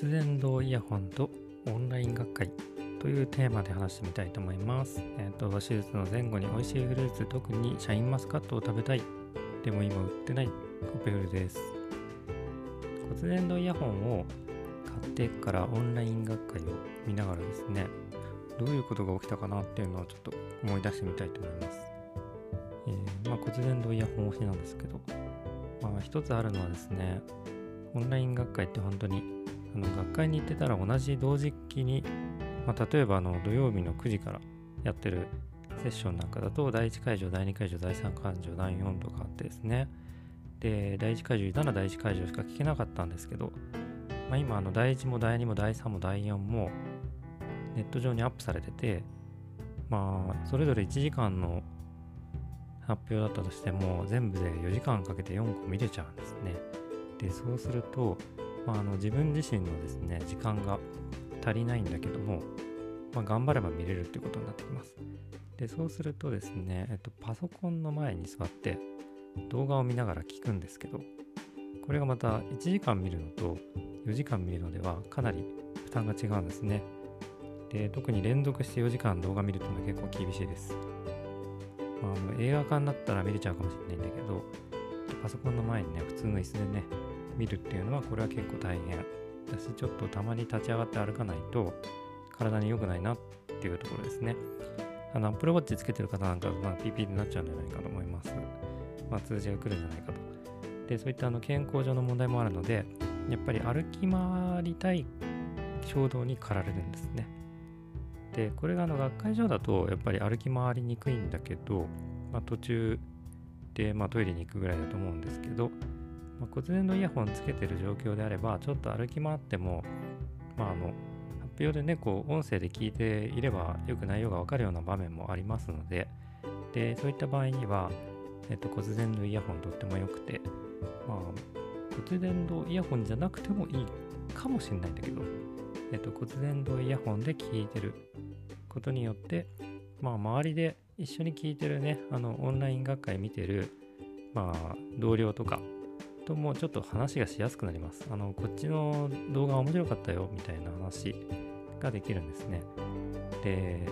骨伝導イヤホンとオンライン学会というテーマで話してみたいと思います。えっ、ー、と、手術の前後に美味しいフルーツ、特にシャインマスカットを食べたい。でも今売ってないコペフルです。骨伝導イヤホンを買ってからオンライン学会を見ながらですね、どういうことが起きたかなっていうのをちょっと思い出してみたいと思います。えー、まあ、骨伝導イヤホン推しなんですけど、まあ、一つあるのはですね、オンライン学会って本当にあの学会に行ってたら同じ同時期に、まあ、例えばあの土曜日の9時からやってるセッションなんかだと第1会場、第2会場、第3会場、第4とかあってですね。で第1会場いたら第1会場しか聞けなかったんですけど、まあ、今あの第1も第2も第3も第4もネット上にアップされててまあそれぞれ1時間の発表だったとしても全部で4時間かけて4個見れちゃうんですね。でそうすると、まあ、あの自分自身のですね時間が足りないんだけども、まあ、頑張れば見れるっていうことになってきます。でそうするとですね、えっと、パソコンの前に座って動画を見ながら聞くんですけどこれがまた1時間見るのと4時間見るのではかなり負担が違うんですね。で特に連続して4時間動画見るっていうのは結構厳しいです、まあ、映画館だったら見れちゃうかもしれないんだけどパソコンの前にね普通の椅子でね見るっていうのはこれは結構大変だしちょっとたまに立ち上がって歩かないと体に良くないなっていうところですね。あの Apple Watch つけてる方なんかは、まあ、PP になっちゃうんじゃないかと思います。まあ通知が来るんじゃないかと。でそういったあの健康上の問題もあるのでやっぱり歩き回りたい衝動に駆られるんですね。でこれがあの学会場だとやっぱり歩き回りにくいんだけど、まあ、途中で、まあ、トイレに行くぐらいだと思うんですけどまあ、骨伝導イヤホンつけてる状況であれば、ちょっと歩き回っても、まあ、あの、発表でね、こう、音声で聞いていれば、よく内容がわかるような場面もありますので、で、そういった場合には、えっと、骨伝導イヤホンとっても良くて、まあ、骨伝導イヤホンじゃなくてもいいかもしれないんだけど、えっと、骨伝導イヤホンで聞いてることによって、まあ、周りで一緒に聞いてるね、あの、オンライン学会見てる、まあ、同僚とか、ともちょっと話がしやすくなります。あの、こっちの動画面白かったよみたいな話ができるんですね。で、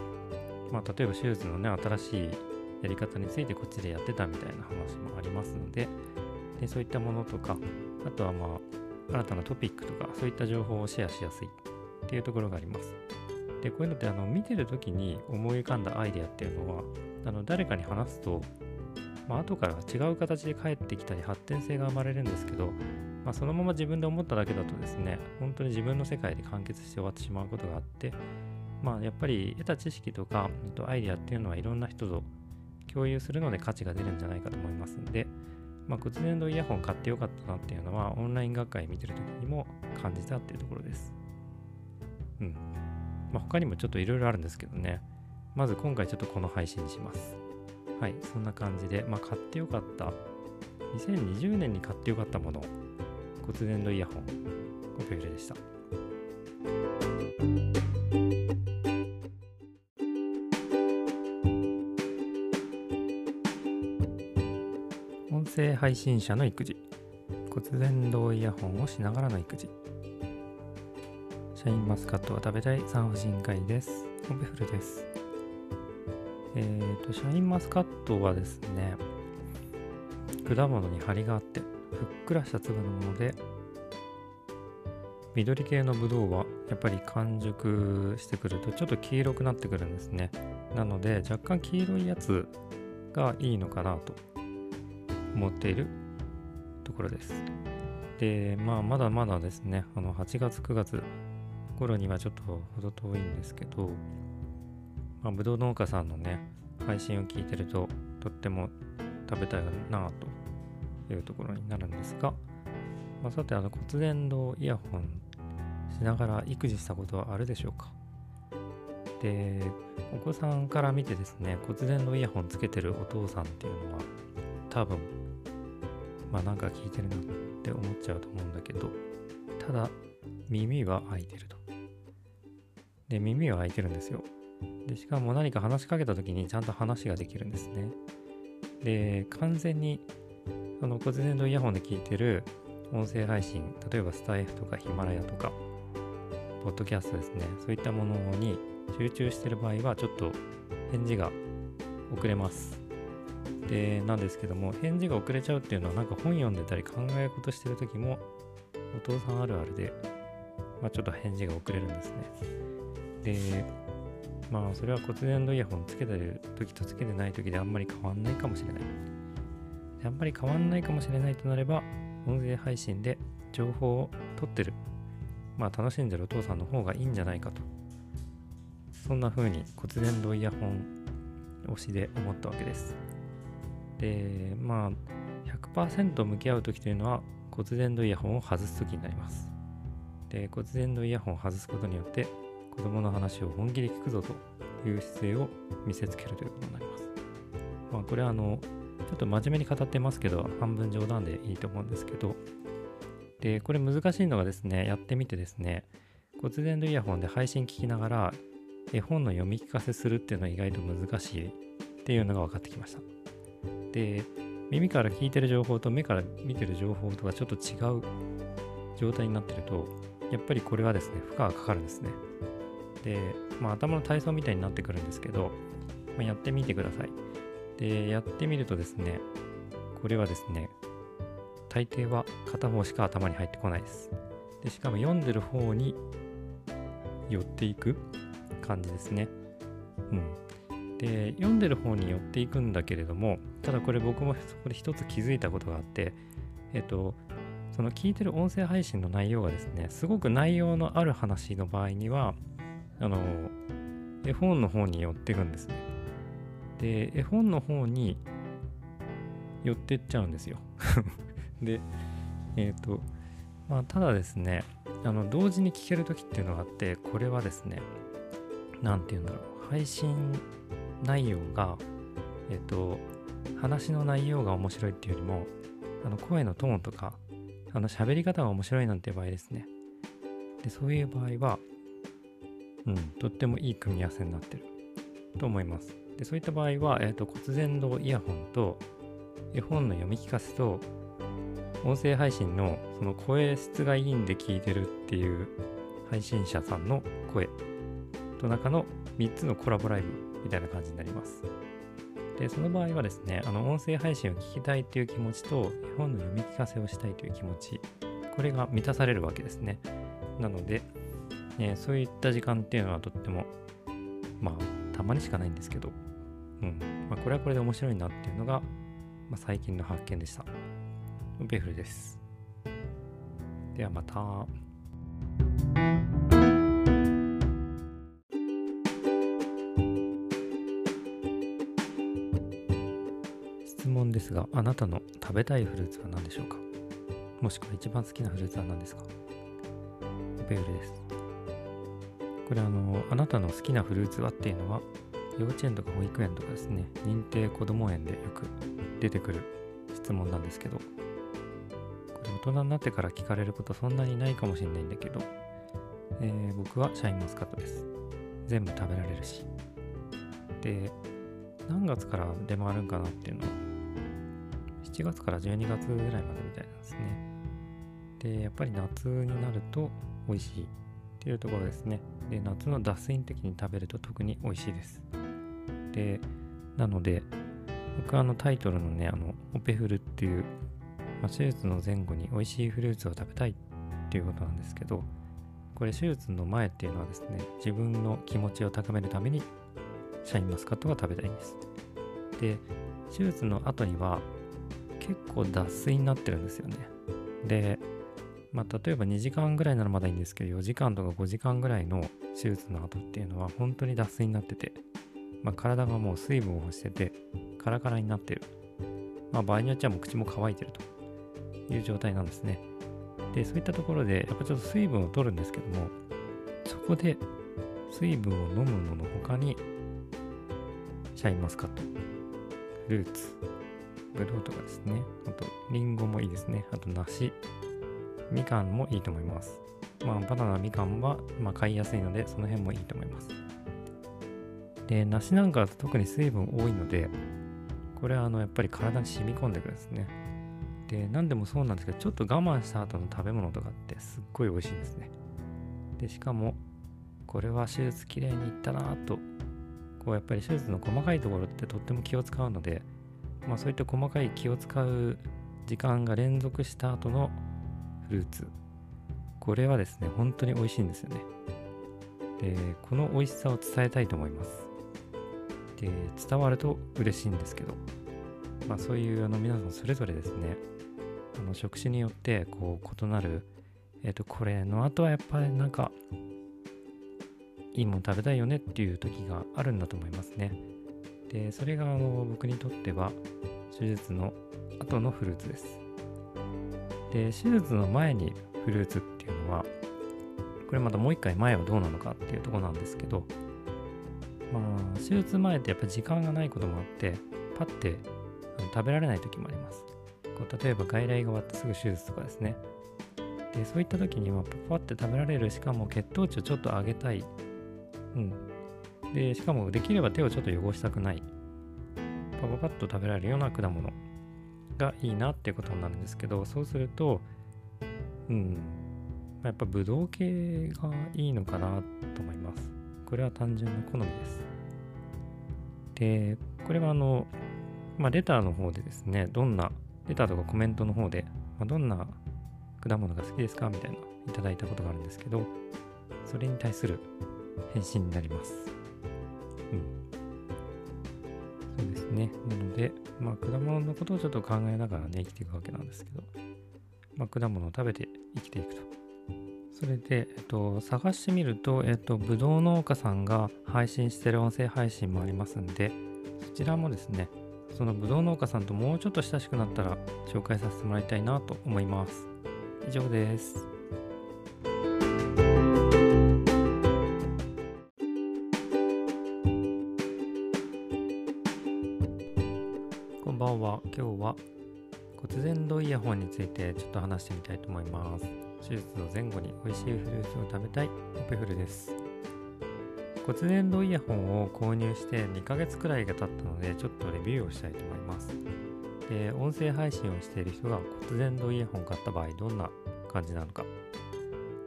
まあ、例えば手術のね、新しいやり方についてこっちでやってたみたいな話もありますので、でそういったものとか、あとはまあ、新たなトピックとか、そういった情報をシェアしやすいっていうところがあります。で、こういうのってあの見てるときに思い浮かんだアイデアっていうのは、あの誰かに話すとまあ後から違う形で返ってきたり発展性が生まれるんですけど、まあ、そのまま自分で思っただけだとですね本当に自分の世界で完結して終わってしまうことがあってまあやっぱり得た知識とかアイディアっていうのはいろんな人と共有するので価値が出るんじゃないかと思いますんで、まあ、骨伝導イヤホン買ってよかったなっていうのはオンライン学会見てる時にも感じたっていうところです。うん。まあ、他にもちょっといろいろあるんですけどね。まず今回ちょっとこの配信にします。はい、そんな感じで、まあ、買ってよかった、2020年に買ってよかったもの、骨伝導イヤホン、コペフレでした。音声配信者の育児、骨伝導イヤホンをしながらの育児。シャインマスカットが食べたい産婦人科医です。コペフルです。えーと、シャインマスカットはですね、果物に張りがあって、ふっくらした粒のもので、緑系のブドウはやっぱり完熟してくるとちょっと黄色くなってくるんですね。なので若干黄色いやつがいいのかなと思っているところです。で、まあまだまだですね、あの8月9月頃にはちょっとほど遠いんですけど、まあ、ぶどう農家さんのね、配信を聞いてると、とっても食べたいなというところになるんですが、まあ、さて、あの骨伝導イヤホンしながら育児したことはあるでしょうかで、お子さんから見てですね、骨伝導イヤホンつけてるお父さんっていうのは、多分、まあなんか聞いてるなって思っちゃうと思うんだけど、ただ、耳は開いてると。で、耳は開いてるんですよ。でしかも何か話しかけた時にちゃんと話ができるんですね。で、完全にその骨伝導イヤホンで聞いてる音声配信、例えばスタイフとかヒマラヤとか、ポッドキャストですね、そういったものに集中してる場合は、ちょっと返事が遅れます。で、なんですけども、返事が遅れちゃうっていうのは、なんか本読んでたり考え事してる時も、お父さんあるあるで、まあ、ちょっと返事が遅れるんですね。で、まあ、それは骨伝導イヤホンつけてる時とつけてない時であんまり変わんないかもしれない。あんまり変わんないかもしれないとなれば、音声配信で情報を取ってる、まあ、楽しんでるお父さんの方がいいんじゃないかと。そんな風に骨伝導イヤホン推しで思ったわけです。で、まあ、100%向き合う時というのは骨伝導イヤホンを外す時になります。で、骨伝導イヤホンを外すことによって子供の話を本気で聞くぞという姿勢を見せつけるということになります。まあ、これはあの、ちょっと真面目に語ってますけど、半分冗談でいいと思うんですけど、で、これ難しいのがですね、やってみてですね、骨伝導イヤホンで配信聞きながら絵本の読み聞かせするっていうのは意外と難しいっていうのが分かってきました。で、耳から聞いてる情報と目から見てる情報とかちょっと違う状態になってると、やっぱりこれはですね、負荷がかかるんですね。で、まあ、頭の体操みたいになってくるんですけど、まあ、やってみてください。で、やってみるとですね、これはですね、大抵は片方しか頭に入ってこないです。でしかも読んでる方に寄っていく感じですね。うん。で、読んでる方に寄っていくんだけれども、ただこれ僕もそこで一つ気づいたことがあって、えっと、その聞いてる音声配信の内容がですね、すごく内容のある話の場合には、あの、絵本の方に寄っていくんですね。で、絵本の方に寄ってっちゃうんですよ。で、えっ、ー、と、まあ、ただですね、あの、同時に聞ける時っていうのがあって、これはですね、何て言うんだろう、配信内容が、えっ、ー、と、話の内容が面白いっていうよりも、あの、声のトーンとか、あの、喋り方が面白いなんていう場合ですね。で、そういう場合は、うん、とってもいい組み合わせになってると思います。でそういった場合は、えーと、骨伝導イヤホンと絵本の読み聞かせと音声配信のその声質がいいんで聞いてるっていう配信者さんの声と中の3つのコラボライブみたいな感じになります。で、その場合はですね、あの音声配信を聞きたいっていう気持ちと絵本の読み聞かせをしたいという気持ち、これが満たされるわけですね。なので、ね、そういった時間っていうのはとっても、まあ、たまにしかないんですけど、うん。まあ、これはこれで面白いなっていうのが、まあ、最近の発見でした。ベフルです。ではまた。質問ですが、あなたの食べたいフルーツは何でしょうか？もしくは一番好きなフルーツは何ですか？ベフルです。これあの、あなたの好きなフルーツはっていうのは、幼稚園とか保育園とかですね、認定こども園でよく出てくる質問なんですけど、これ大人になってから聞かれることそんなにないかもしれないんだけど、えー、僕はシャインマスカットです。全部食べられるし。で、何月から出回るんかなっていうのは、7月から12月ぐらいまでみたいなんですね。で、やっぱり夏になると美味しいっていうところですね。で、夏の脱水的に食べると特に美味しいです。で、なので、僕はあのタイトルのね、あの、オペフルっていう、まあ、手術の前後に美味しいフルーツを食べたいっていうことなんですけど、これ手術の前っていうのはですね、自分の気持ちを高めるためにシャインマスカットが食べたいんです。で、手術の後には結構脱水になってるんですよね。で、まあ、例えば2時間ぐらいならまだいいんですけど、4時間とか5時間ぐらいの手術の後っていうのは本当に脱水になってて、まあ、体がもう水分を欲してて、カラカラになってる。まあ、場合によってはもう口も乾いてるという状態なんですね。で、そういったところで、やっぱちょっと水分を取るんですけども、そこで水分を飲むのの他に、シャインマスカット、フルーツ、ブドウとかですね。あと、リンゴもいいですね。あと、梨、みかんもいいと思います。まあ、バナナ、みかんは、まあ、買いやすいので、その辺もいいと思います。で、梨なんかだと特に水分多いので、これはあのやっぱり体に染み込んでくるんですね。で、何でもそうなんですけど、ちょっと我慢した後の食べ物とかってすっごい美味しいんですね。でしかもこれは手術きれいにいったなとこうやっぱり手術の細かいところってとっても気を使うので、まあ、そういった細かい気を使う時間が連続した後のルーツこれはですね本当に美味しいんですよねでこの美味しさを伝えたいと思いますで伝わると嬉しいんですけどまあそういうあの皆さんそれぞれですねあの職種によってこう異なるえっ、ー、とこれの後はやっぱりなんかいいもの食べたいよねっていう時があるんだと思いますね。で、それがあの僕にとっては手術の後のフルーツです。で、手術の前にフルーツっていうのは、これまたもう一回前はどうなのかっていうとこなんですけど、まあ、手術前ってやっぱ時間がないこともあって、パッて食べられない時もあります。こう例えば外来が終わってすぐ手術とかですね。でそういった時にはパパって食べられるしかも血糖値をちょっと上げたいうん。で、しかもできれば手をちょっと汚したくない。パパパッと食べられるような果物がいいなっていうことになるんですけど、そうすると、うん。やっぱブドウ系がいいのかなと思います。これは単純な好みです。で、これはあの、まあ、レターの方でですね、どんな、レターとかコメントの方で、まあ、どんな果物が好きですか？みたいな、いただいたことがあるんですけど、それに対する返信になります。うん。そうですね。なので、まあ、果物のことをちょっと考えながらね、生きていくわけなんですけど、まあ、果物を食べて生きていくと。それで、えっと、探してみると、えっと、ぶどう農家さんが配信してる音声配信もありますんで、そちらもですね、そのぶどう農家さんともうちょっと親しくなったら紹介させてもらいたいなと思います。以上です。は骨伝導イヤホンについてちょっと話してみたいと思います。手術の前後に美味しいフルーツを食べたいオペフルです。骨伝導イヤホンを購入して2ヶ月くらいが経ったのでちょっとレビューをしたいと思います。で、音声配信をしている人が骨伝導イヤホン買った場合どんな感じなのか。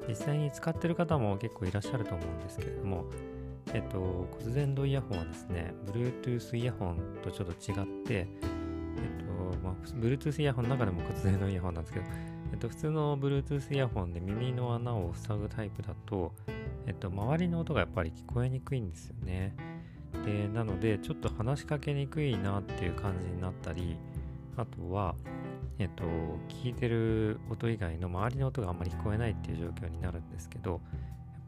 実際に使ってる方も結構いらっしゃると思うんですけれども、えっと、骨伝導イヤホンはですね、Bluetooth イヤホンとちょっと違ってえっと、まあ、Bluetooth イヤホンの中でも骨伝のイヤホンなんですけど、えっと、普通の Bluetooth イヤホンで耳の穴を塞ぐタイプだと、えっと、周りの音がやっぱり聞こえにくいんですよね。で、なので、ちょっと話しかけにくいなっていう感じになったり、あとは、えっと、聞いてる音以外の周りの音があんまり聞こえないっていう状況になるんですけど、やっ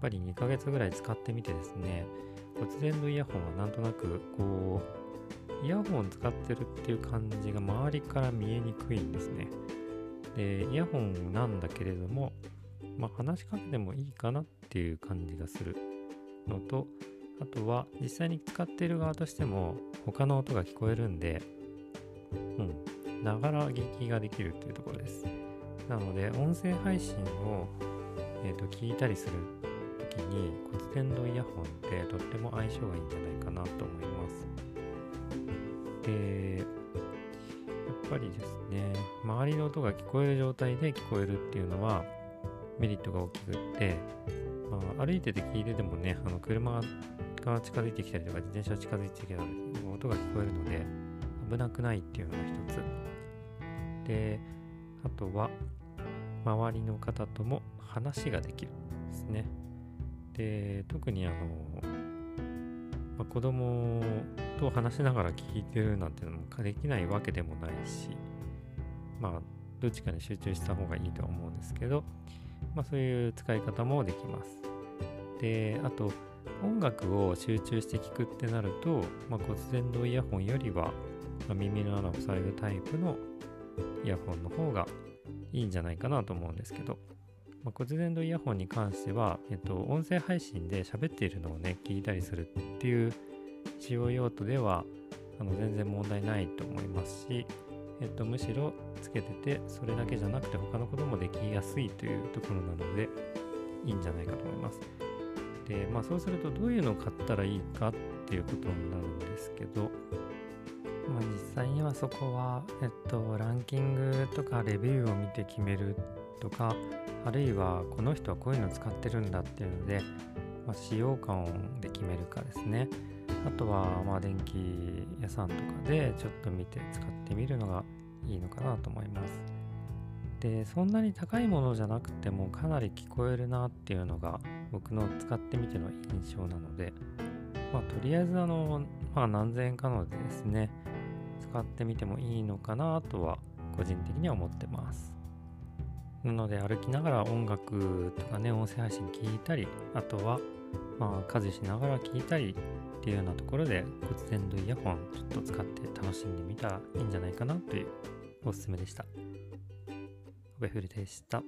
ぱり2ヶ月ぐらい使ってみてですね、骨伝導イヤホンはなんとなくこうイヤホン使ってるっていう感じが周りから見えにくいんですね。で、イヤホンなんだけれども、まあ、話しかけてもいいかなっていう感じがするのと、あとは実際に使っている側としても他の音が聞こえるんで、うん、ながら聞きができるっていうところです。なので、音声配信を、えーと、聞いたりする時に骨伝導イヤホンってとっても相性がいいんじゃないかなと思います。で、やっぱりですね、周りの音が聞こえる状態で聞こえるっていうのはメリットが大きくって、まあ、歩いてて聞いててもね、あの車が近づいてきたりとか、自転車が近づいてきたり音が聞こえるので、危なくないっていうのが一つ。で、あとは、周りの方とも話ができるですね。で、特にあの、まあ、子供と話しながら聞いてるなんてのもできないわけでもないし、まあ、どっちかに集中した方がいいとは思うんですけど、まあ、そういう使い方もできます。で、あと、音楽を集中して聞くってなると、まあ、骨伝導イヤホンよりは、ま、耳の穴を塞ぐタイプのイヤホンの方がいいんじゃないかなと思うんですけど、まあ、骨伝導イヤホンに関しては、えっと、音声配信で喋っているのをね、聞いたりするっていう使用用途ではあの全然問題ないと思いますし、えっと、むしろつけててそれだけじゃなくて他のこともできやすいというところなのでいいんじゃないかと思います。で、まあそうするとどういうのを買ったらいいかっていうことになるんですけど、まあ実際にはそこは、えっと、ランキングとかレビューを見て決めるとか、あるいはこの人はこういうの使ってるんだっていうので、まあ、使用感で決めるかですね。あとはまあ電気屋さんとかでちょっと見て使ってみるのがいいのかなと思います。でそんなに高いものじゃなくてもかなり聞こえるなっていうのが僕の使ってみての印象なのでまあとりあえずあのまあ何千円かのでですね使ってみてもいいのかなとは個人的には思ってます。なので歩きながら音楽とかね音声配信聞いたりあとはまあ家事しながら聞いたりっていうようなところで骨伝導イヤホンちょっと使って楽しんでみたらいいんじゃないかなというおすすめでした。オベフルでした。